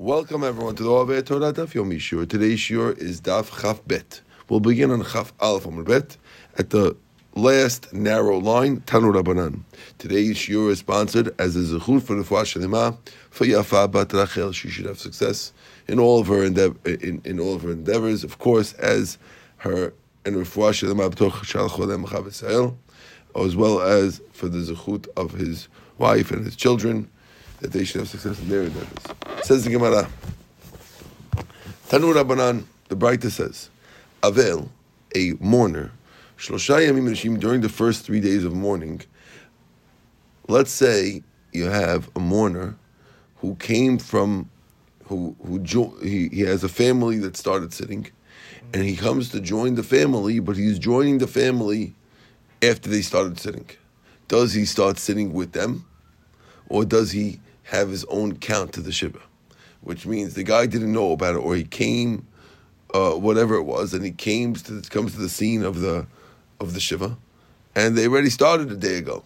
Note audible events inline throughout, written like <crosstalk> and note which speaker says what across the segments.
Speaker 1: Welcome everyone to the Ove Torah Daf Yomi Shiur. Today's Shiur is Daf Chaf Bet. We'll begin on Chaf Aleph Amud Bet at the last narrow line, Tanu Rabbanan. Today's Shiur is sponsored as a Zechut for the Shalima for Yafa Bat Rachel. She should have success in all of her endeavor, in, in all of her endeavors, of course, as her and Refuah Shalima B'toch Shal Chodem Chav as well as for the Zechut of his wife and his children that they should have success in their endeavors. Says the Gemara. Tanu Rabbanan, the Braita says, Avel, a mourner, Shlosha Yamim Rishim, during the first three days of mourning, let's say you have a mourner who came from, who, who jo- he, he has a family that started sitting, and he comes to join the family, but he's joining the family after they started sitting. Does he start sitting with them? Or does he have his own count to the Shiva? Which means the guy didn't know about it, or he came, uh, whatever it was, and he came to comes to the scene of the of the Shiva, and they already started a day ago.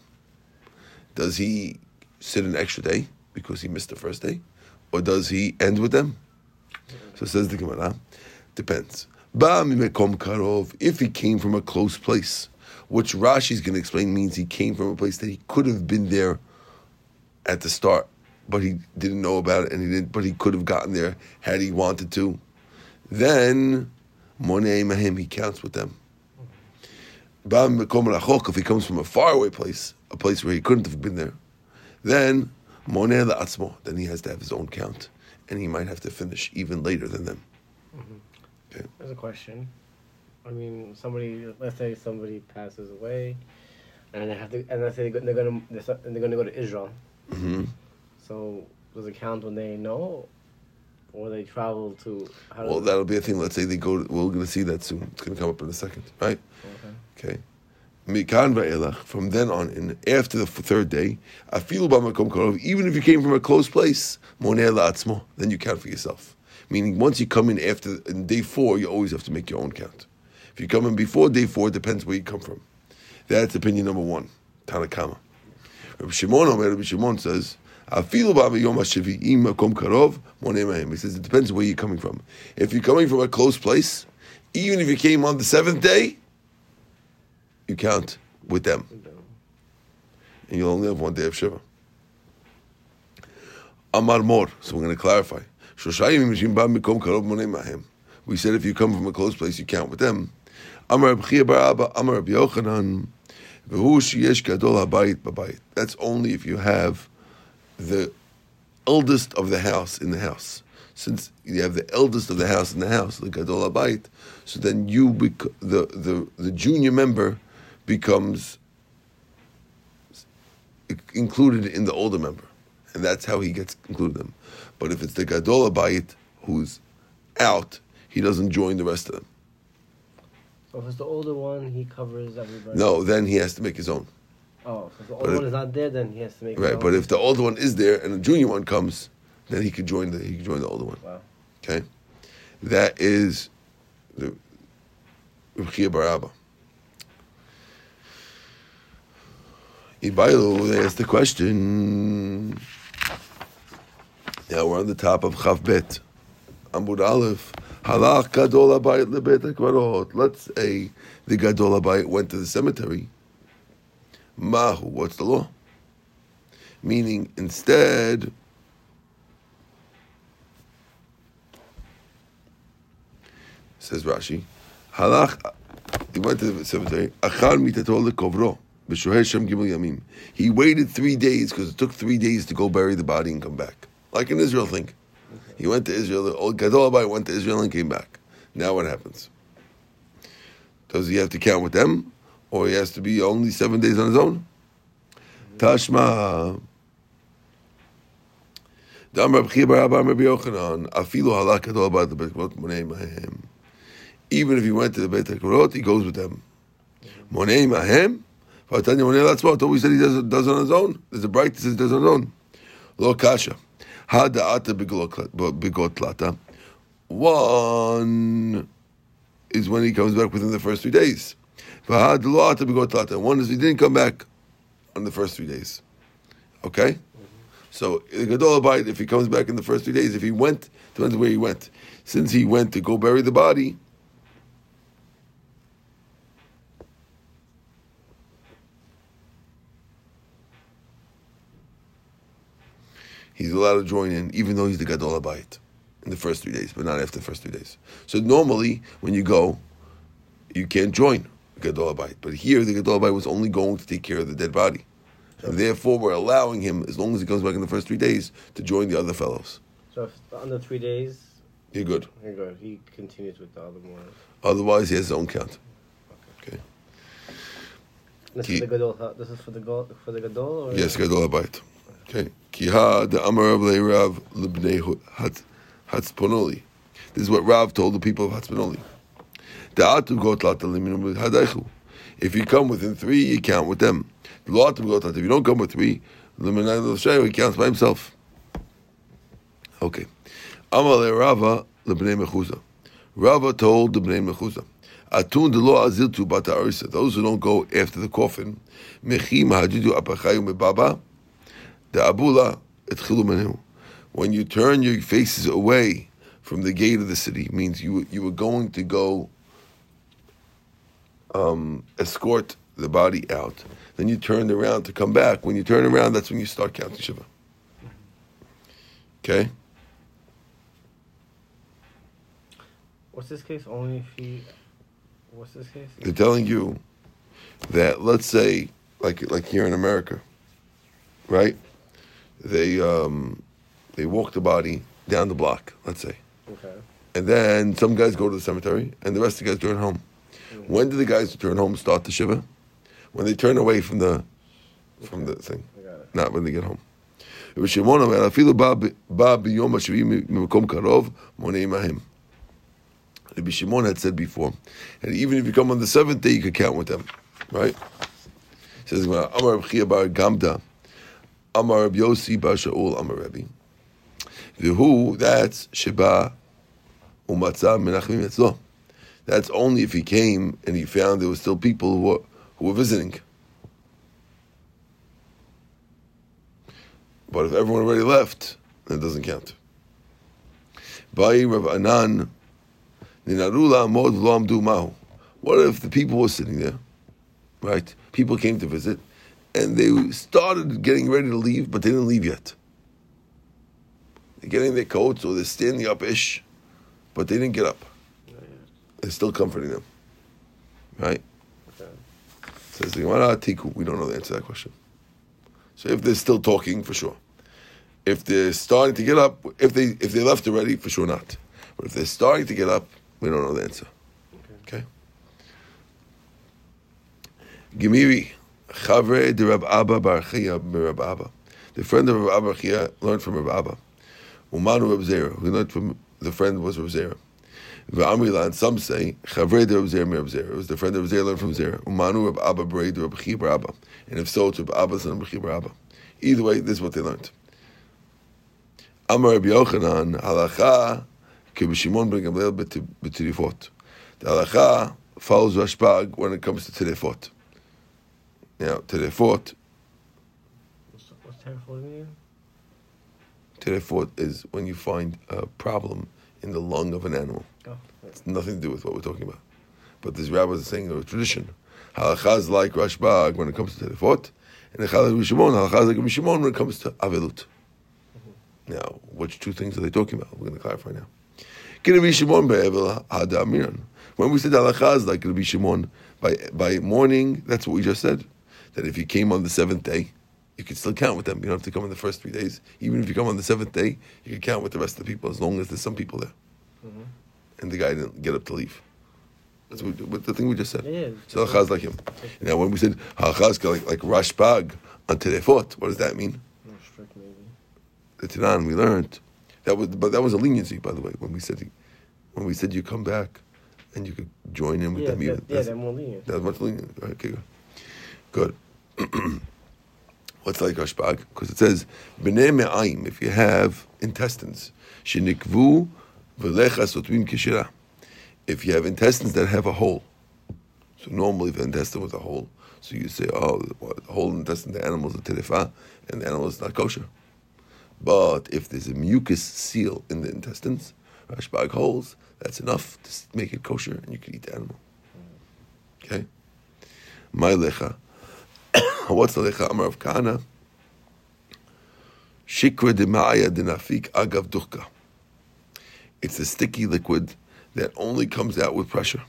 Speaker 1: Does he sit an extra day because he missed the first day? Or does he end with them? So says the Gemara, depends. If he came from a close place, which Rashi is going to explain means he came from a place that he could have been there at the start, but he didn't know about it, and he didn't. But he could have gotten there had he wanted to. Then Monei Mahim, he counts with them. If he comes from a faraway place, a place where he couldn't have been there, then Monei La'atzmo, then he has to have his own count, and he might have to finish even later than them.
Speaker 2: Mm-hmm. Okay. There's a question. I mean, somebody, let's say somebody passes away, and they have to, and let's say they're gonna, they're gonna go to Israel. Mm-hmm. So does it count when they know, or they travel to?
Speaker 1: well, that'll be a thing. Let's say they go. To, we're going to see that soon. It's going to come up in a second, right? Okay. Okay. From then on, in after the third day, I feel Even if you came from a close place, then you count for yourself. Meaning, once you come in after in day four, you always have to make your own count. If you come in before day four, it depends where you come from. That's opinion number one. Tanakama. Rabbi Shimon, Rabbi Shimon says he says it depends where you're coming from. If you're coming from a close place, even if you came on the seventh day, you count with them. And you'll only have one day of Shiva. Amar Mor. So we're going to clarify. We said if you come from a close place, you count with them. Amar Amar Yochanan. That's only if you have the eldest of the house in the house. Since you have the eldest of the house in the house, the gadol abayit, so then you bec- the, the the junior member becomes included in the older member, and that's how he gets included them. But if it's the gadol abayit who's out, he doesn't join the rest of them.
Speaker 2: So if it's the older one, he covers everybody.
Speaker 1: No, then he has to make his own.
Speaker 2: Oh, so if the older one is not there, then he has to make.
Speaker 1: Right, but if the older one is there and the junior one comes, then he could join the he could join the older one.
Speaker 2: Wow.
Speaker 1: Okay, that is the Ruchia Baraba. Ibailu, they asked the question. Now we're on the top of Chaf Bet. Amud Aleph. Halach Gadol Abayit lebet. Let's say the Gadol Abayit went to the cemetery Mahu, what's the law? Meaning, instead, says Rashi, Halach, he went to the cemetery, Achar mitatol kovro, b'shohei gimel yamim. He waited three days because it took three days to go bury the body and come back. Like an Israel thing. He went to Israel, the old Gadol went to Israel and came back. Now what happens? Does he have to count with them? Or he has to be only seven days on his own? Tashma. Even if he went to the Beit HaKvarot, he goes with them. Monei mahem. Vatanya monei latzmot. Always said he does, does on his own. There's a Braita that says does on his own. Lo kasha. Hada'ata bigot lata. One is when he comes back within the first three days. One is he didn't come back on the first three days. Okay? So the Gadol Abayit, if he comes back in the first three days, if he went, depends where he went. Since he went to go bury the body, he's allowed to join in, even though he's the Gadol Abayit in the first three days, but not after the first three days. So normally, when you go, you can't join Gadol Abayit. But here, the Gadol Abayit was only going to take care of the dead body. And therefore, we're allowing him, as long as he comes back in the first three days, to join the other fellows.
Speaker 2: So if under three days,
Speaker 1: you're good.
Speaker 2: You're good. He continues with the other ones.
Speaker 1: Otherwise, he has his own count.
Speaker 2: Okay. okay. This, Ki, is the gadol, this is for the for the gadol. Or
Speaker 1: yes, gadol abayit. Okay. Kiha the Amar of Rav Libnei Hatzponoli. This is what Rav told the people of Hatzponoli. If you come within three, you count with them. If you don't come with three, he counts by himself. Okay. Amale Rava lebnei mechuza. Rava told the bnei mechuza. Atun de lo aziltu bata arisa. Those who don't go after the coffin. Mechim hajidu apachayu mebaba. The abula etchilu menu. When you turn your faces away from the gate of the city, means you you were going to go um, escort the body out. Then you turned around to come back. When you turn around, that's when you start counting Shiva. Okay?
Speaker 2: What's this case? Only if he. What's this case?
Speaker 1: They're telling you that, let's say, like like here in America, right? They um, they walk the body down the block, let's say.
Speaker 2: Okay.
Speaker 1: And then some guys go to the cemetery, and the rest of the guys return home. When do the guys return home start the shiva? When they turn away from the from the thing, not when they get home. Rabbi Shimon had said before, and even if you come on the seventh day, you could count with them, right? He says, "Amar Chia Bar Gamda, Amar Rab Yosi Bar Shaul, Amar Rabbi." Who that's Sheba Umatzah Menachmim Etzlo. That's only if he came and he found there were still people who were, who were visiting. But if everyone already left, then it doesn't count. What if the people were sitting there, right? People came to visit, and they started getting ready to leave, but they didn't leave yet. They're getting their coats or they're standing up ish, but they didn't get up. They're still comforting them, right? Okay. Says the Gemara, Tiku. We don't know the answer to that question. So if they're still talking, for sure. If they're starting to get up, if they if they left already, for sure not. But if they're starting to get up, we don't know the answer. Okay. Gemiri, Chavre de Rab Abba Barchia Rab Abba. The friend of Rab Abba learned from Rab Abba. Umanu Rab Zera, who learned from the friend was Rab Zera. And some say, Chavre de Rab Zera Rab Zera. It was the friend of Zera learned from Zera. Umanu Rab Abba de Rab Chia Abba. And if so, it's Rab Abba son of Chia Abba. Either way, this is what they learned. Amar Rab Yochanan, halacha Rabbi Shimon bring a little bit to B'tirifot. The halacha follows Rashbag when it comes to Terefot. Now, Terefot.
Speaker 2: What's, Terefot mean?
Speaker 1: Terefot is when you find a problem in the lung of an animal. Oh, It's nothing to do with what we're talking about. But this rabbi is saying a tradition. Halacha is like Rashbag when it comes to Terefot, and the halacha is like Rabbi Shimon when it comes to Avelut. Mm-hmm. Now, which two things are they talking about? We're going to clarify now. When we said halacha is like Rabbi Shimon, by, by morning, that's what we just said. That if you came on the seventh day, you can still count with them. You don't have to come on the first three days. Even if you come on the seventh day, you can count with the rest of the people as long as there's some people there. Mm-hmm. And the guy didn't get up to leave. That's what, what the thing we just said.
Speaker 2: Yeah,
Speaker 1: so halacha is like him. Now, when we said halacha is like, like Rashbag on Terefot, what does that mean? The Tanan we learned that was, but that was a leniency, by the way. When we said, when we said you come back, and you could join in with
Speaker 2: yeah,
Speaker 1: them.
Speaker 2: That, even, yeah, they're more lenient.
Speaker 1: That's much lenient. Right, okay, good. good. <clears throat> What's like Rashbag? Because it says, B'nei me'ayim, if you have intestines, shenikvu v'lecha sotwim kishira. If you have intestines that have a hole, so normally if an intestine with a hole, so you say, oh, the hole in the intestine, the animal is a terefa, and the animal is not kosher. But if there's a mucus seal in the intestines, Rashbag holds, that's enough to make it kosher and you can eat the animal. Okay? My lecha. What's the lecha? Amar of Kana? Shikra de dinafik agav duchka. It's a sticky liquid that only comes out with pressure.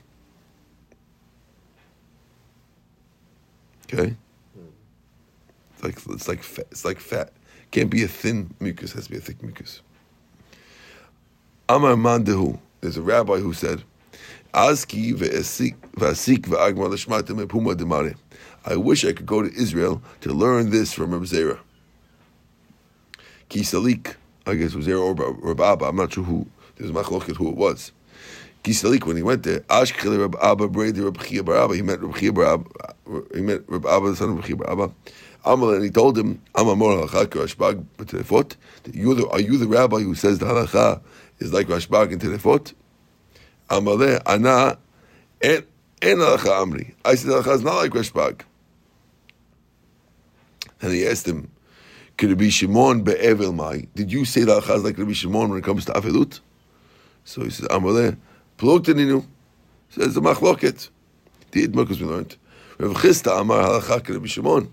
Speaker 1: Okay? It's like it's like fat, it's like fat. Can't be a thin mucus, has to be a thick mucus. Amar Mandehu, there's a rabbi who said, Azki ve'asik ve'agmar l'shmatim epuma demare. I wish I could go to Israel to learn this from Reb Zera. Kisalik, I guess was there or Reb Abba, I'm not sure who, there's a machloket who it was. Kisalik, when he went there, Ashkele Reb Abba Brady Reb Chia Bar Abba, he met Reb Chia Bar Abba, he met Reb Abba, the son of Reb Chia Bar Abba. Amal, and he told him, halachak Rashbag b'telefot, you the, are you the rabbi who says the halacha is like Rashbag in telefot? Amaleh, Ana, en, en halacha amri. I said halacha is not like Rashbag and he asked him, "Could it be Shimon be'evel mai. Did you say the halachas like Rabbi Shimon when it comes to afilut? So he says, Amaleh, Plotininu Says the machloket. The Idmakus we learned. Rav Chisda amar halacha k'Rabbi Shimon.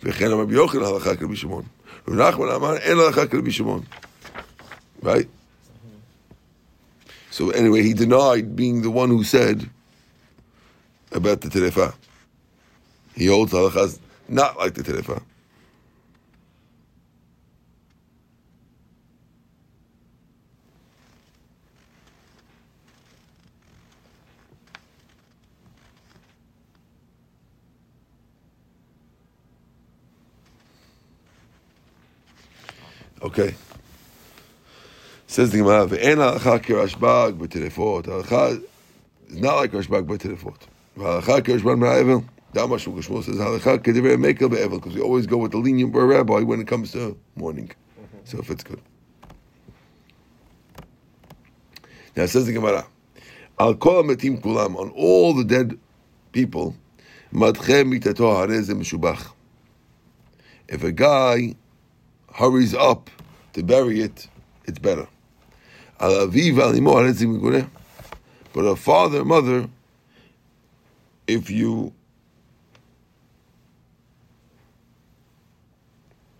Speaker 1: V'chen amar Yochanan halacha k'Rabbi Shimon. Rav Nachman amar en halacha k'Rabbi Shimon. Right? So anyway, he denied being the one who said about the terefa. He holds halachas not like the terefa. Okay. Says the Gemara, "Ve'en halacha kirashbag b'telefot." Halacha is not like rashbag b'telefot. Halacha kirashbag b'evel. Damash Shmuel says halacha kedivrei mekel be'evel because we always go with the lenient rabbi when it comes to mourning. So if it's good. Now it says the Gemara, "Al kol metim kulam on all the dead people, madchem mitato harez meshubach." If a guy hurries up to bury it, it's better. But a father, mother, if you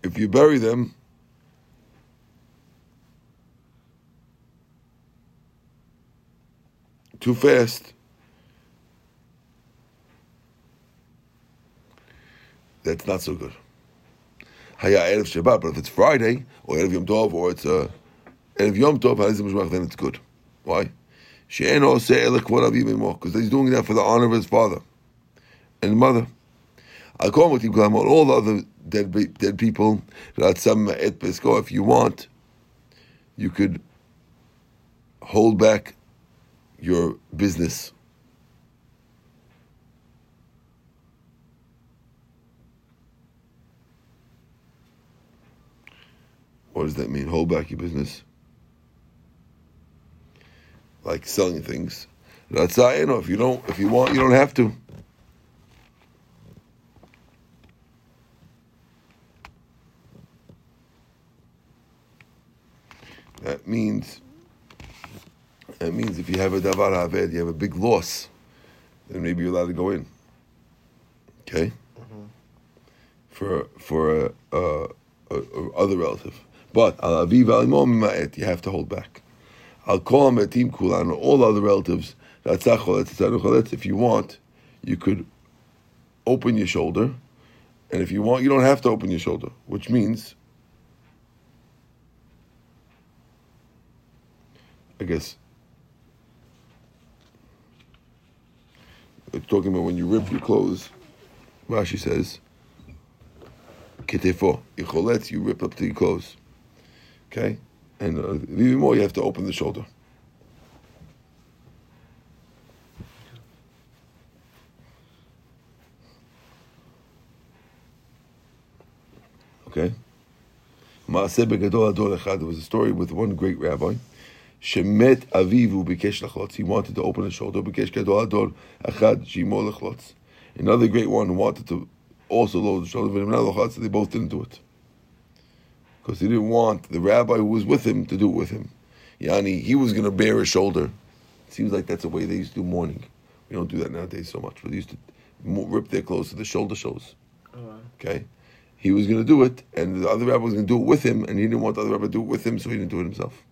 Speaker 1: if you bury them, too fast, that's not so good. Haya Erev Shabbat, but if it's Friday, or Erev Yom Tov, or it's uh, Erev Yom Tov, then it's good. Why? Because he's doing that for the honor of his father and mother. I call him with him all the other dead dead people. If you want, you could hold back your business. What does that mean? Hold back your business? Like selling things. That's you know, if you don't if you want, you don't have to. That means that means if you have a davar haved, you have a big loss, then maybe you're allowed to go in. Okay. Mm-hmm. For for a, a, a, other relative, but al aviv al you have to hold back. I'll call him a team kulan all other relatives. If you want, you could open your shoulder, and if you want, you don't have to open your shoulder, which means I guess it's talking about when you rip your clothes. Rashi says, "Ketefo icholet," you rip up to your clothes. Okay, and uh, even more, you have to open the shoulder. Okay. There was a story with one great rabbi Shemet avivu bikesh lachlotz. He wanted to open his shoulder. Bikesh gadol ador achad shimo lachlotz. Another great one wanted to also load the shoulder. They both didn't do it. because he didn't want the rabbi who was with him to do it with him. Yani, he was going to bear his shoulder. It seems like that's the way they used to do mourning. We don't do that nowadays so much, but they used to rip their clothes so the shoulder shows. Oh, wow. Okay? He was going to do it, and the other rabbi was going to do it with him, and he didn't want the other rabbi to do it with him, so he didn't do it himself.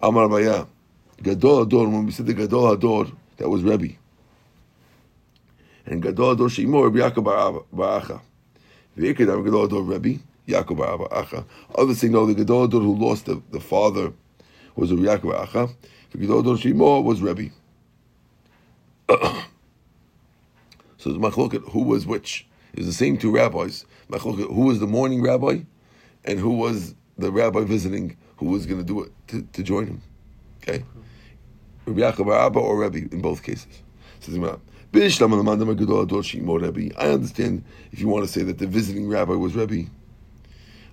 Speaker 1: Amar Abaye, Gadol Ador, when we said the Gadol Ador, that was Rebbe. And Gadol Ador Shimo, Rabbi Yaakov bar Acha. V'ikad Gadol Ador Rebbe, Yaakov bar Acha. Others say, no, the Gadol Ador who lost the, the father was Rabbi Yaakov bar Acha. The Gadol Ador Shimo was Rebbe. <coughs> so the machloket, who was which? It was the same two rabbis. Machloket, who was the morning rabbi, and who was the rabbi visiting, who was going to do it to, to join him. Okay, Rabbi Yaakov Abba or Rabbi in both cases. Says I understand if you want to say that the visiting rabbi was Rabbi.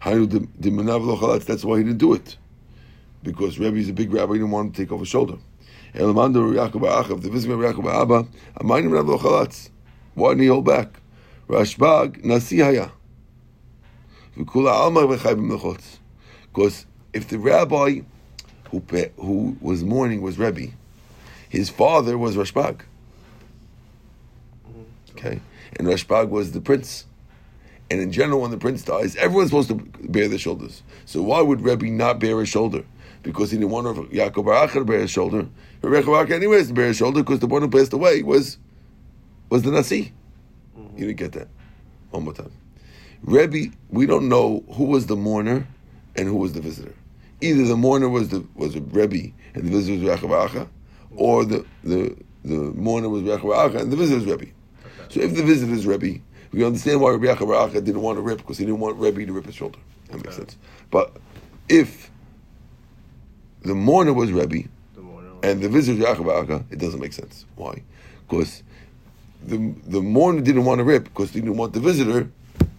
Speaker 1: That's why he didn't do it. Because Rabbi is a big rabbi, he didn't want to take off his shoulder. The visiting Rabbi Abba, why didn't he hold back? Rashbag Nasi Haya. Because if the rabbi who, who was mourning was Rebbe, his father was Rashbag. Okay? And Rashbag was the prince. And in general, when the prince dies, everyone's supposed to bear their shoulders. So why would Rebbe not bear his shoulder? Because he didn't want Yaakov Baruch to bear his shoulder. Rebbe Baruch anyways to bear his shoulder because the one who passed away was was the Nasi. Mm-hmm. You didn't get that. One more time. Rebbe, we don't know who was the mourner and who was the visitor. Either the mourner was the was a Rebbe and the visitor was Rechav or the, the, the mourner was Rechav and the visitor was Rebbe. So if the visitor is Rebbe, we understand why Rabbi Yaakov didn't want to rip because he didn't want Rebbe to rip his shoulder. That makes sense. But if the mourner was Rebbe and the visitor was Yaakov it doesn't make sense. Why? Because the the mourner didn't want to rip because he didn't want the visitor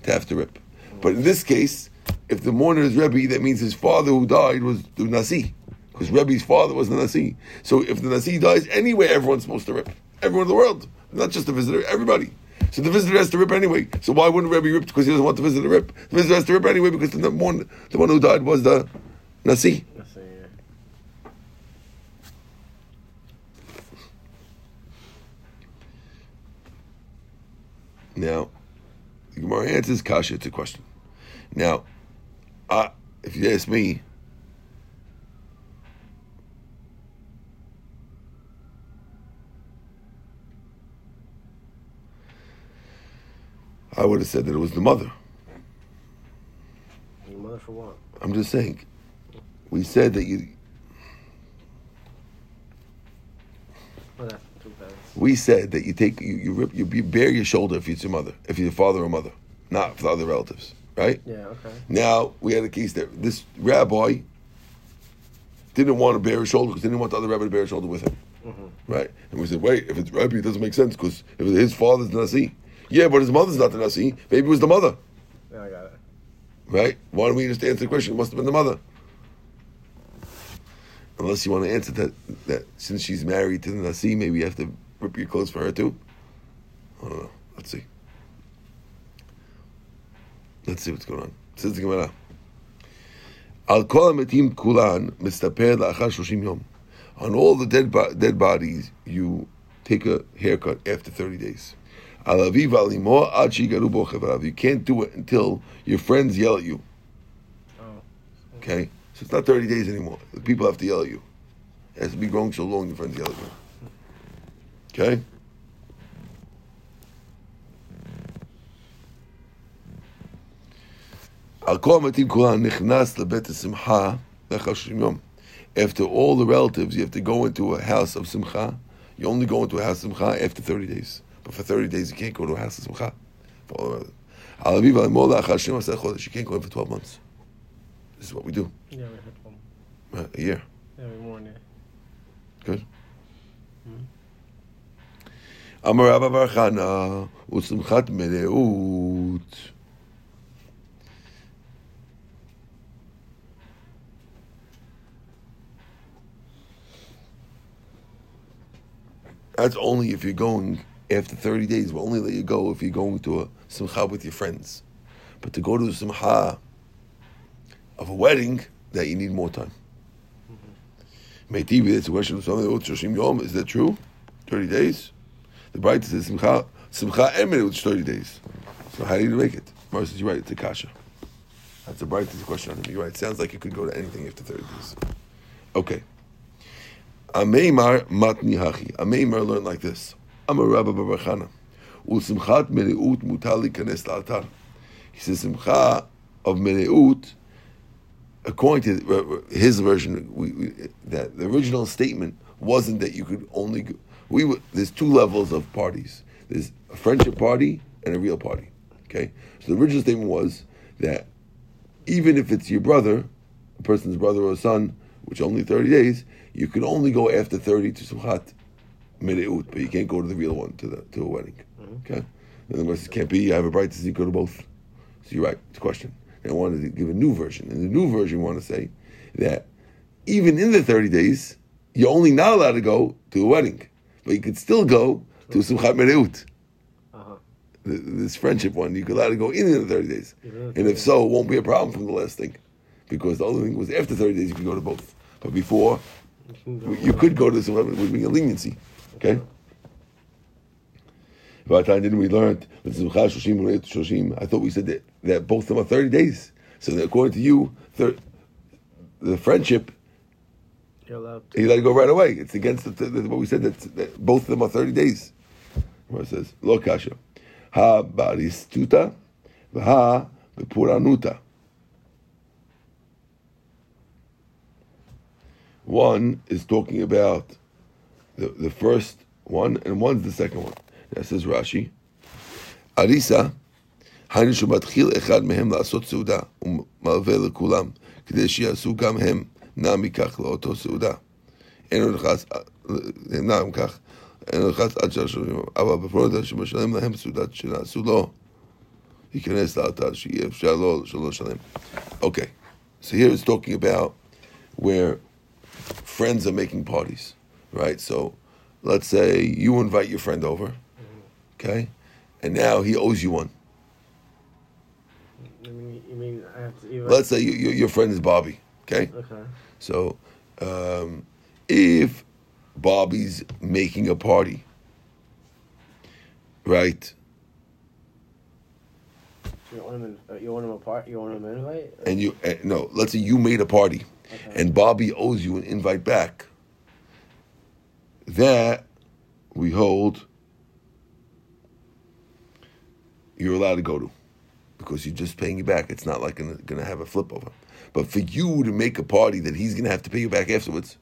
Speaker 1: to have to rip. But in this case, if the mourner is Rebbe, that means his father who died was the Nasi. Because Rebbe's father was the Nasi. So if the Nasi dies anyway, everyone's supposed to rip. Everyone in the world. Not just the visitor, everybody. So the visitor has to rip anyway. So why wouldn't Rebbe rip? Because he doesn't want the visitor to rip. The visitor has to rip anyway because the one, the one who died was the Nasi. Now, the Gemara answers Kasha. It's a question. Now, I, if you ask me, I would have said that it was the mother.
Speaker 2: Your mother for what?
Speaker 1: I'm just saying. We said that you.
Speaker 2: Well,
Speaker 1: we said that you take you you, rip, you bare your shoulder if it's your mother, if you're father or mother, not for other relatives, right?
Speaker 2: Yeah. Okay.
Speaker 1: Now we had a case that this rabbi didn't want to bear his shoulder because he didn't want the other rabbi to bear his shoulder with him, mm-hmm. right? And we said, wait, if it's rabbi, it doesn't make sense because if his father's the nasi, yeah, but his mother's not the nasi. Maybe it was the mother.
Speaker 2: Yeah, I got it.
Speaker 1: Right? Why don't we just answer the question? It must have been the mother. Unless you want to answer that, that since she's married to the nasi, maybe you have to rip your clothes for her too? I don't know. Let's see. Let's see what's going on. Says the Gemara. Al kol metim kulan mistaper la'achar shoshim yom. On all the dead dead bodies, you take a haircut after thirty days. Al aviv alimo ad shigaru You can't do it until your friends yell at you. Oh. Okay, so it's not thirty days anymore. The people have to yell at you. It has to be growing so long, your friends yell at you. Okay? After all the relatives, you have to go into a house of simcha. You only go into a house of simcha after 30 days. But for 30 days, you can't go to a house of simcha. You can't go in for 12 months. This is what we do.
Speaker 2: Yeah, we had one.
Speaker 1: Uh, a year.
Speaker 2: Yeah, we more
Speaker 1: Good. Mm-hmm. אמר רבא בר חנא, ושמחת מלאות. That's only if you're going after 30 days. We'll only let you go if you're going to a simcha with your friends. But to go to the simcha of a wedding, that you need more time. Meitivi, that's a question of something. Shoshim Yom, is that true? 30 days? The Braita says Simcha, Simcha Emet, which 30 days. So how do you make it? Mara says, you're right, it's a kasha. That's a bright question on him. You're right. It sounds like it could go to anything after 30 days. Okay. Ameimar matni hachi. Ameimar learned like this. I'm a Rabbi Barachana. Usimchat meleut mutali kanes la'atar. He says simcha of meleut, according to uh, uh, his version, we, we, that the original statement wasn't that you could only. Go, we there's two levels of parties. There's a friendship party and a real party. Okay, so the original statement was that even if it's your brother, a person's brother or son, which only 30 days, you can only go after 30 to Simchat Mereut, but you can't go to the real one, to the to a wedding. Mm-hmm. Okay? Other words, it can't be, you have a right to see, go to both. So you're right, it's a question. And I wanted to give a new version. In the new version, we want to say that even in the 30 days, you're only not allowed to go to a wedding, but you could still go to Simchat Mereut this friendship one, you could allow to go in in the 30 days. And if so, it won't be a problem from the last thing. Because the other thing was after 30 days, you could go to both. But before, you could go to this eleven with a leniency. Okay. About time didn't we learn I thought we said that, that both of them are thirty days. So according to you, thir- the friendship
Speaker 2: you're allowed to.
Speaker 1: You let it go right away. It's against the, the, what we said that, that, both of them are 30 days. Where it says, Lo kasha. Ha baristuta, ha bepuranuta. One is talking about the, the first one, and one's the second one. That says Rashi. אריסה, היינו שמתחיל אחד מהם לעשות סעודה, ומלווה לכולם, כדי שיעשו גם הם נע מכך לאותו סעודה. אין הוא נכנס, נע מכך אין נכנס עד שלוש שנים, אבל בפרוטה שמשלם להם סעודת שנעשו לו, ייכנס לאתר שיהיה אפשר לו שלא לשלם. Okay, so here it's talking about where friends are making parties, right? So let's say you invite your friend over, okay, and now he owes you one.
Speaker 2: You mean, you mean I have to,
Speaker 1: Let's say you, you, your friend is Bobby, okay?
Speaker 2: Okay.
Speaker 1: So um, if Bobby's making a party, right?
Speaker 2: You want him? In, you want him apart? You want him invite?
Speaker 1: And you uh, no. Let's say you made a party, okay. and Bobby owes you an invite back. That we hold. You're allowed to go to, because you're just paying you back. It's not like going to have a flip over. But for you to make a party that he's going to have to pay you back afterwards,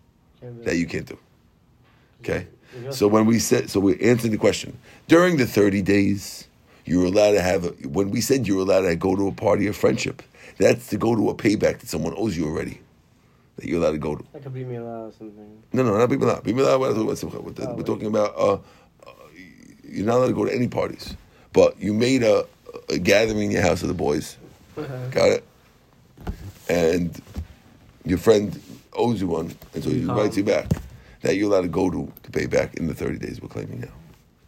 Speaker 1: that you can't do. Okay? So when we said, so we're answering the question. During the 30 days, you were allowed to have, a, when we said you were allowed to go to a party of friendship, that's to go to a payback that someone owes you already. That you're allowed to go to.
Speaker 2: Like a bimila or something.
Speaker 1: No, no, not bimila. Bimila, we're, talking about, we're talking about, uh, uh, you're not allowed to go to any parties. But you made a, a gathering in your house of the boys. Got it? And your friend owes you one, and so he invites you back that you're allowed to go to to pay back in the 30 days we're claiming now.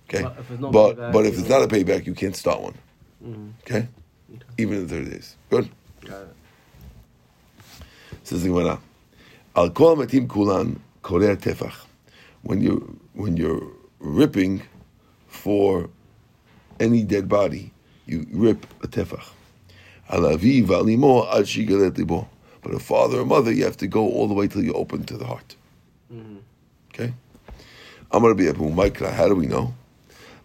Speaker 1: Okay? But if, no but, payback, but if it's not a payback, you can't start one. Mm-hmm. Okay? Even in the 30 days. Good?
Speaker 2: Got it.
Speaker 1: Says the Gemara. Al kol matim kulan korea tefach. When you when you're ripping for any dead body, you rip a tefach. Al aviv al imo al shigalet libo. But a father or mother, you have to go all the way till you open to the heart. Mm-hmm. Okay? Amar Abu Maikra, how do we know?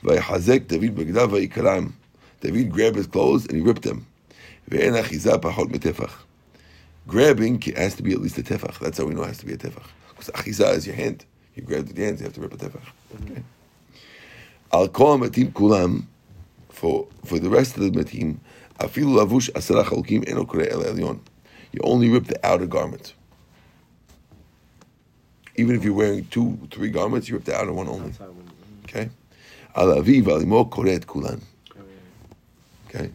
Speaker 1: Vayhazek David Begdav Vayikaram. David grabbed his clothes and he ripped them. Grabbing has to be at least a tefach. That's how we know it has to be a tefach. Because achiza is your hand. You grab with your hands, you have to rip a tefach. Okay? Al kol matim kulam, for, for the rest of the matim, afilu lavush asara chalkim eno kore el elyon. You only rip the outer garment. Even if you're wearing two, three garments, you rip the outer one only. Okay? Al aviv alimo koret kulan. Oh, okay?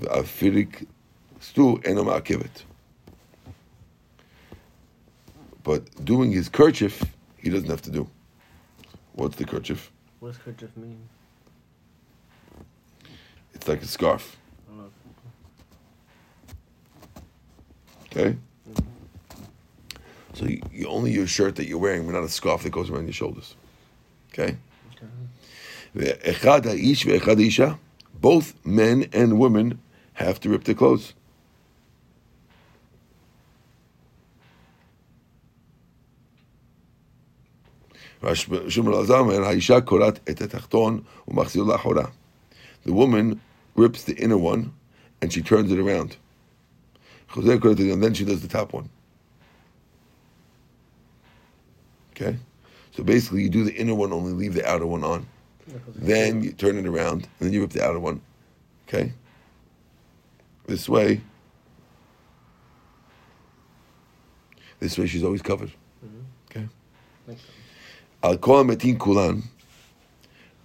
Speaker 1: Va'afirik stu eno ma'akevet. But doing his kerchief, he doesn't have to do. What's the kerchief?
Speaker 2: What's kerchief mean?
Speaker 1: It's like a scarf. Oh, okay? Mm-hmm. So you, you only your shirt that you're wearing, but not a scarf that goes around your shoulders. Okay? Okay? Both men and women have to rip the clothes. The woman rips the inner one and she turns it around. And then she does the top one. Okay? So basically, you do the inner one, only leave the outer one on. Then you turn it around, and then you rip the outer one. Okay? This way, this way she's always covered. Mm-hmm. Okay? Al Kol Metin Kulan,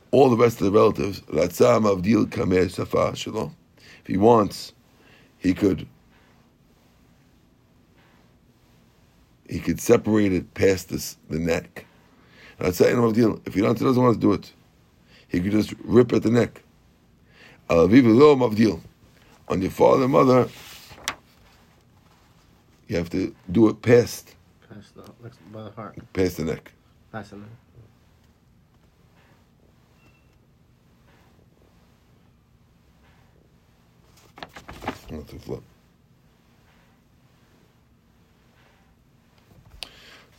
Speaker 1: all the rest of the relatives, Ratzam Avdil Kamer Safa Shalom. If he wants, he could he could separate it past this, the neck. That's the end of deal. If he doesn't want to do it, he could just rip at the neck. On your father and mother, you have to do it past.
Speaker 2: Past the, by the heart.
Speaker 1: Past the neck.
Speaker 2: Past the neck.
Speaker 1: Not to flip.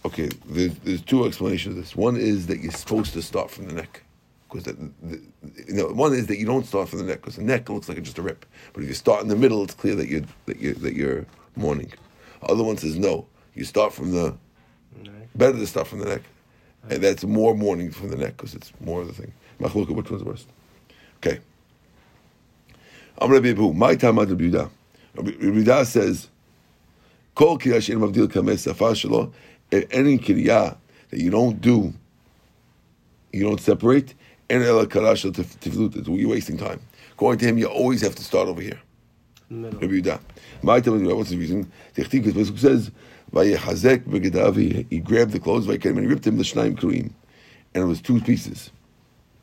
Speaker 1: Okay, there's, there's two explanations of this. One is that you're supposed to start from the neck. Because the, the, you know, one is that you don't start from the neck because the neck looks like just a rip. But if you start in the middle, it's clear that you that you that you're mourning. Other one says no. You start from the neck. better to start from the neck, and that's more mourning from the neck because it's more of the thing. Machloka, which one's worst? Okay. I'm be who? My time Rabbi Yehuda. Rabbi says, "Kol kirashin mavdil kameh safar shelo." Any kiriyah that you don't do, you don't separate, and ela karasha tiflut. You're wasting time. According to him, you always have to start over here. Rabbi Yehuda. My time, what's the reason? Tichtiv, because Pesach says. He grabbed the clothes, and he ripped him the shnaim kurim, and it was two pieces.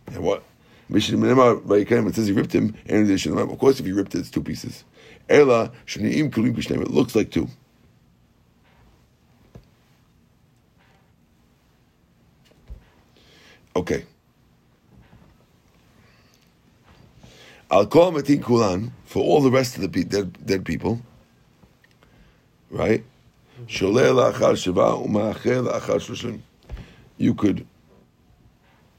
Speaker 1: And what? It says he ripped him, and of course, if he ripped it, it's two pieces. Ela kurim kushneim. It looks like two. Okay. I'll call Matin Kulan for all the rest of the dead, dead people, right? You could,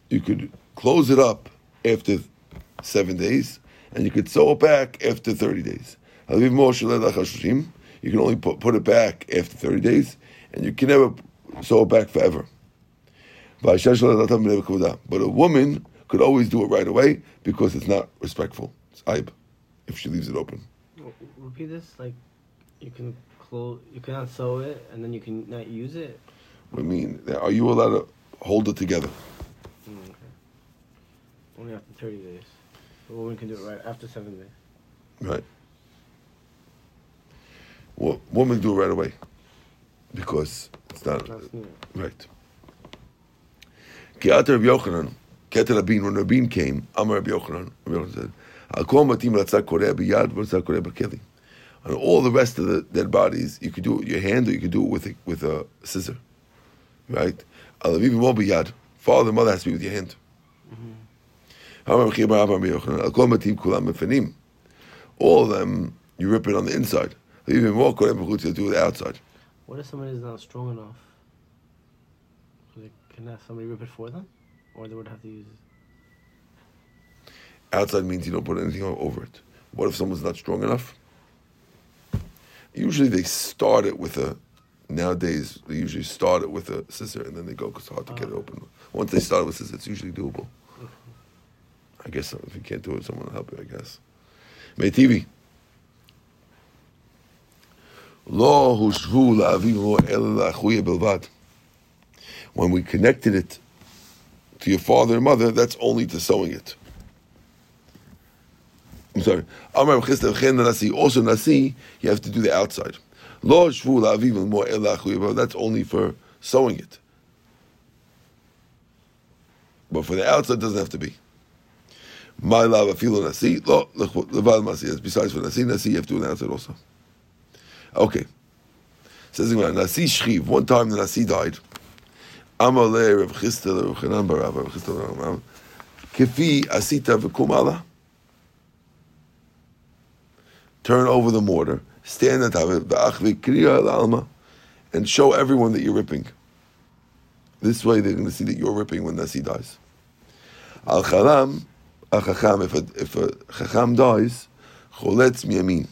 Speaker 1: you could close it up after seven days, and you could sew it back after thirty days. You can only put, put it back after thirty days, and you can never sew it back forever. But a woman could always do it right away because it's not respectful. It's aib if she leaves it open.
Speaker 2: Repeat this like you can close, you cannot sew it, and then you can not use it.
Speaker 1: I mean, are you allowed to hold it together?
Speaker 2: Mm, okay. Only after thirty days. A woman can do it right after seven days.
Speaker 1: Right. Well, women do it right away because it's not right. Kiat Rabbi Yochanan, Kiat Rabin, when Rabin came, Amar Rabbi Yochanan, Rabbi Yochanan said, kol matim ratzak koreh biyad, ratzak koreh b'keli. On all the rest of the dead bodies, you could do it with your hand or you could do it with a, with a scissor. Right? Al aviv mo biyad. Father and mother has to be with your hand. Amar Rabbi Yochanan, Al kol matim kulam mefanim. All of them, you rip it on the inside. Even more koreh b'chutz, you do it outside.
Speaker 2: What if somebody is not strong enough? Can somebody rip it for them, or they would have to use?
Speaker 1: Outside means you don't put anything over it. What if someone's not strong enough? Usually they start it with a. Nowadays they usually start it with a scissor and then they go because it's hard to uh, get it open. Once they start with scissors, it's usually doable. I guess if you can't do it, someone will help you. I guess. Meitivi. Lo hushvu la'aviv el belvad when we connected it to your father and mother, that's only to sewing it. I'm sorry. Also, nasi, you have to do the outside. That's only for sewing it. But for the outside, it doesn't have to be. My lava filo nasi, lo, levad masi. Besides for nasi, nasi, you have to announce it also. Okay. Says Nasi Shchiv, one time the Nasi died. Amalei Rav Chistel Rav Chanan Barav Rav Chistel Rav Kifi Asita V'kumala. Turn over the mortar, stand on top of it, V'achvi Kriya Alma, and show everyone that you're ripping. This way they're going to see that you're ripping when Nasi dies. Al Chalam, a Chacham, if a, if a Chacham dies, Choletz Miyamin.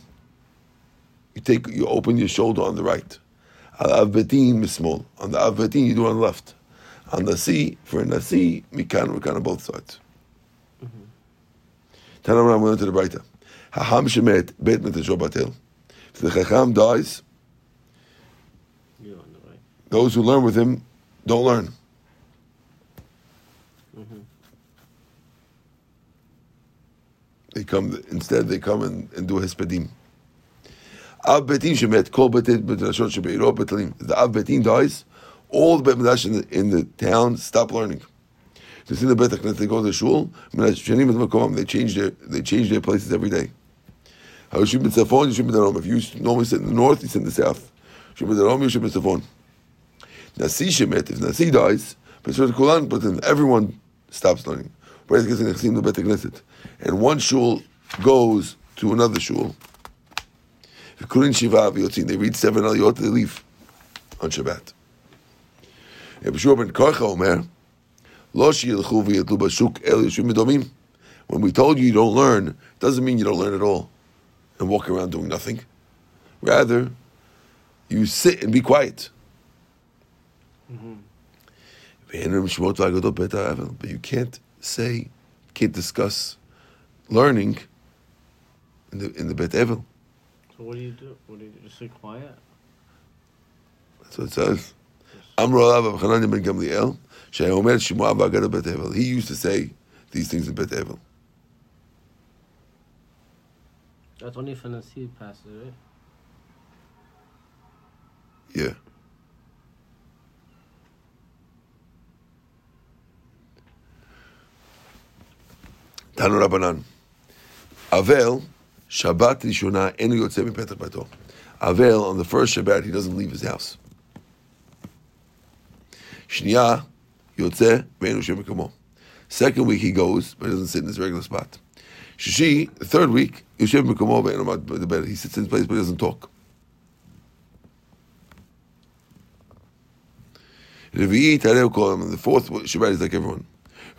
Speaker 1: You take, you open your shoulder on the right. Al Avbetin Mismol. On the Avbetin, you do on the left. On the sea, for Nasi, Mikan, Mikan on both sides. Them I'm going to the Braita. Haham Shemet, Bet Metasho Batel. If the Chacham dies, those who learn with him don't learn.
Speaker 2: Mm-hmm.
Speaker 1: They come instead. They come and, and do hespedim. Av betin shemet kol betin b'drashot shebeiro betalim. The av betin dies, all the midrash in the, in the town stop learning. To see the bet Knesset, they go to the shul. They change their they change their places every day. If you normally sit in the north, you sit in the south. If Nasi dies, but then everyone stops learning. And one shul goes to another shul. They read seven aliyot. They leave on Shabbat. Rabbi Shua ben Karcha Omer, Lo sheyilchu v'yatlu b'shuk el yeshuvim midomim. When we told you you don't learn, it doesn't mean you don't learn at all and walk around doing nothing. Rather, you sit and be quiet. Mm-hmm. But you can't say, can't discuss learning in the in the Bet Evel.
Speaker 2: So what do you do? What do you do? Just sit quiet?
Speaker 1: That's what it says. Amro Rav Chananya ben Gamliel, she'omer shimua v'agada Bet Evel. He used to say these things in Bet Evel.
Speaker 2: That's only if an seed passes, right?
Speaker 1: Yeah. Tanu Rabbanan. Avel, Shabbat Rishona, enu yotze mipetach bato. Avel, on the first Shabbat, he doesn't leave his house. Shniya, yotze, ve'enu shem mikamo. Second week he goes, but he doesn't sit in his regular spot. Shishi, the third week, yoshev mikamo, ve'enu mat b'deber. He sits in his place, but he doesn't talk. Revi'i tareu kolam, and the fourth Shabbat is like everyone.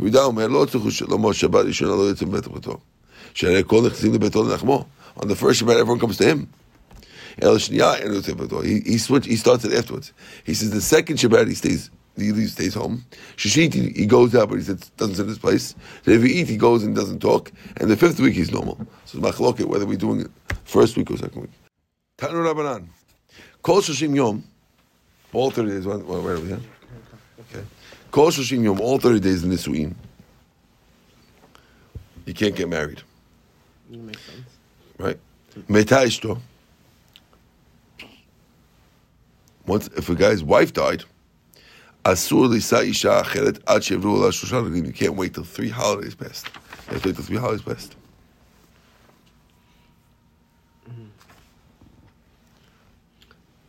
Speaker 1: רבי אומר, לא צריכו שלמה שבת ראשונה לא יוצא מבית ביתו. שהרי כל נכנסים לביתו לנחמו. On the first Shabbat, everyone comes to him. אלא שנייה אין יוצא ביתו. He, he, switch, he starts it afterwards. He says the second Shabbat he stays, he leaves, stays home. Shishit, he, he goes out, but he sits, doesn't sit in his place. So if he eats, he goes and doesn't talk. And the fifth week, he's normal. So it's machloket, whether we're doing it first week or second week. Tanu Rabbanan. Kol Shoshim Yom, all 30 days, well, where are we at? Okay. Kol Shoshim Yom, all 30 days in Nisu'im. You can't get married,
Speaker 2: That makes sense.
Speaker 1: right? Meta Ishto. Once, if a guy's wife died, Asur Lisa Isha Acheret Ad Shevru Ala Shoshan. You can't wait till three holidays passed. You have to wait till three holidays passed.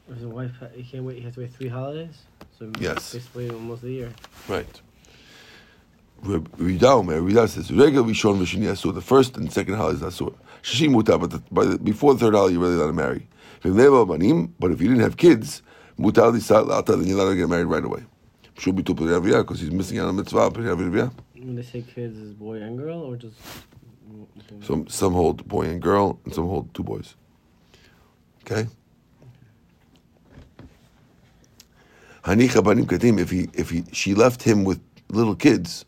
Speaker 2: If his wife, he can't wait. He has to wait three holidays. So
Speaker 1: Yes.
Speaker 2: basically almost a year.
Speaker 1: Right. Rida Omer, Rida says, Rega Rishon Asur. The first and second holidays Asur. Shishim but the, by the, before the third holiday, you're really allowed to marry. But if you didn't have kids, Mutar Lisa Lata, then you're allowed to get married right away. Should be Tupel Yaviyah, because he's missing out on mitzvah, Peri Yaviyah.
Speaker 2: When they say kids, is boy and girl or just?
Speaker 1: Some some hold boy and girl, and some hold two boys. Okay. Hanicha banim katim. If he if he she left him with little kids,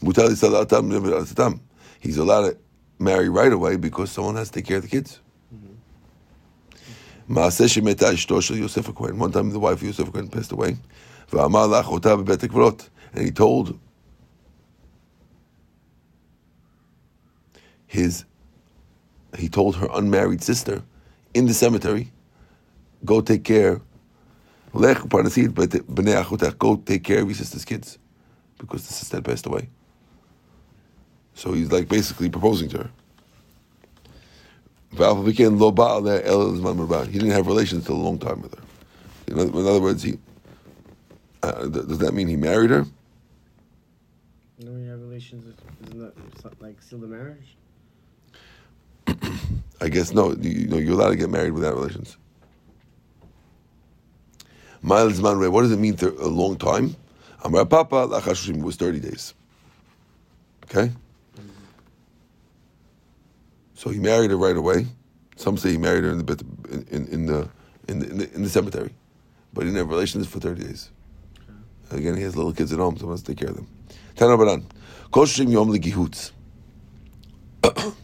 Speaker 1: mutar lisalatam nevelatam. He's allowed to marry right away because someone has to take care of the kids. Mm-hmm. Maaseh shemeta ishto shel Yosef. One time the wife of Yosef Cohen passed away. And he told his he told her unmarried sister in the cemetery, go take care. Lech b'nei Go take care of your sister's kids, because the sister had passed away. So he's like basically proposing to her. He didn't have relations until a long time with her. In other words, he uh, does that mean he married her?
Speaker 2: No, you have relations. Isn't that like seal the marriage? <clears throat>
Speaker 1: I guess no. You know, you're allowed to get married without relations. Miles Manre, what does it mean to a long time? Amar Papa Lachashim was 30 days. Okay? So he married her right away. Some say he married her in the in, in, the, in the in the in the cemetery, but he didn't have relations for 30 days. Again, he has little kids at home, so he must take care of them. Tana Baran. Koshim Yom Ligihutz. <coughs>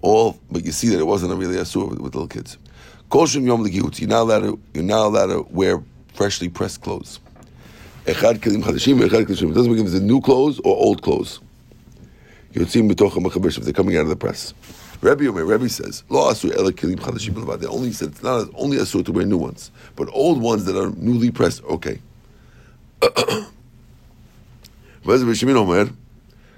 Speaker 1: All, but you see that it wasn't a really asur with, with little kids. Koshim Yom Ligihutz. You're not allowed to. You're not allowed to wear freshly pressed clothes. Echad Kelim Chadashim, Echad Kelim It doesn't if it's new clothes or old clothes. Yotzim B'tocha Machabesh if they're coming out of the press. Rabbi Omer, Rabbi says, Lo Asur Ela Kelim Chadashim They only said it's not only Asur to wear new ones, but old ones that are newly pressed, okay. <coughs> Rabbi Shimon Omer,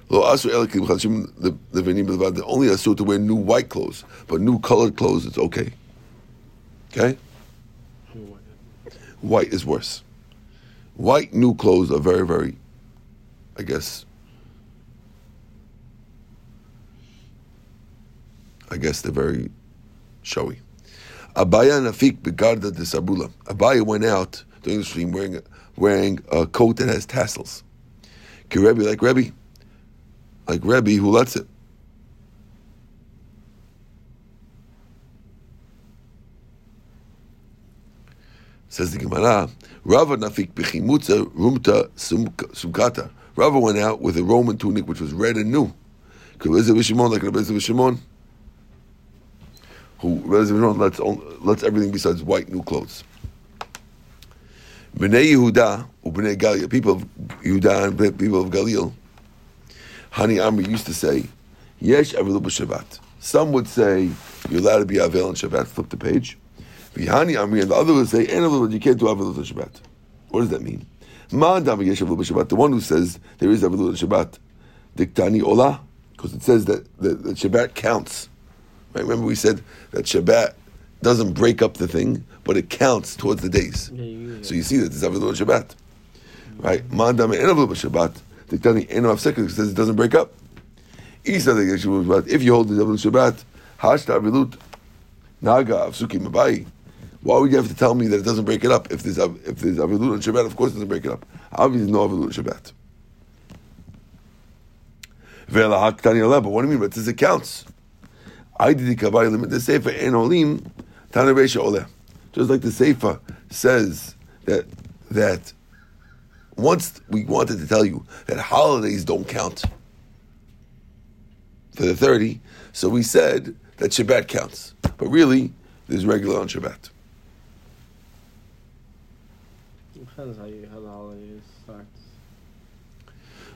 Speaker 1: Lo Asur Ela Kelim Chadashim Levenim They only Asur to wear new white clothes, but new colored clothes, it's okay. Okay? White is worse. White new clothes are very, very, I guess, I guess they're very showy. Abaye Nafik Begarda de Sabula. Abaye went out during the stream wearing, wearing a coat that has tassels. Rebbe, like Rebbe, like Rebbe who lets it. Says the Gemara, Rava Nafik Bechimutza Rumta Sumkata. Rava went out with a Roman tunic which was red and new. Like Rabbi Shimon who lets, lets everything besides white new clothes. Bnei Yehuda, Bnei Galil, people of Yehuda and people of Galil, Hani Amri used to say, Yesh Avilu Shabbat. Some would say you're allowed to be Avel on Shabbat. Flip the page. Vihani Amri, and the other would say, you can't do Avilu Shabbat. What does that mean? Ma'adam Yesh Avilu Shabbat. The one who says there is Avilu Shabbat, Diktani Ola, because it says that, that, that Shabbat counts. Right? Remember we said that Shabbat doesn't break up the thing, but it counts towards the days. Yeah, you so you see that there's Avilu Shabbat. Right? Mandam and Avilu Shabbat. Tani Eno Second says it doesn't break up. If you hold the Avilu Shabbat, Hashta Avilut Naga of Suki Mabai. Why would you have to tell me that it doesn't break it up? If there's if there's Avilut and Shabbat, of course it doesn't break it up. Obviously, no Avilut Shabbat. But what do you mean? But it says it counts. I did the kabbalah limit the sefer en olim tana ole. Just like the sefer says that that once we wanted to tell you that holidays don't count for the thirty, so we said that Shabbat counts, but really there's regular on Shabbat.
Speaker 2: Depends how you how the holidays starts.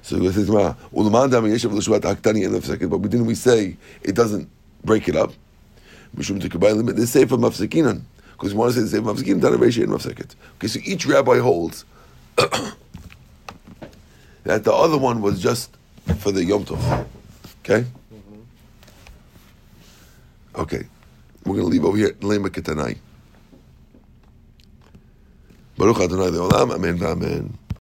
Speaker 1: So it says, but we didn't we say it doesn't break it up. Mishum limit the sefer mafsekinan because we want to say the sefer mafsekinan dana reisha and mafseket. Okay, so each rabbi holds <coughs> that the other one was just for the yom tov. Okay. Okay, we're going to leave over here. Lema ketanai. Baruch Adonai Leolam. Amen. Amen.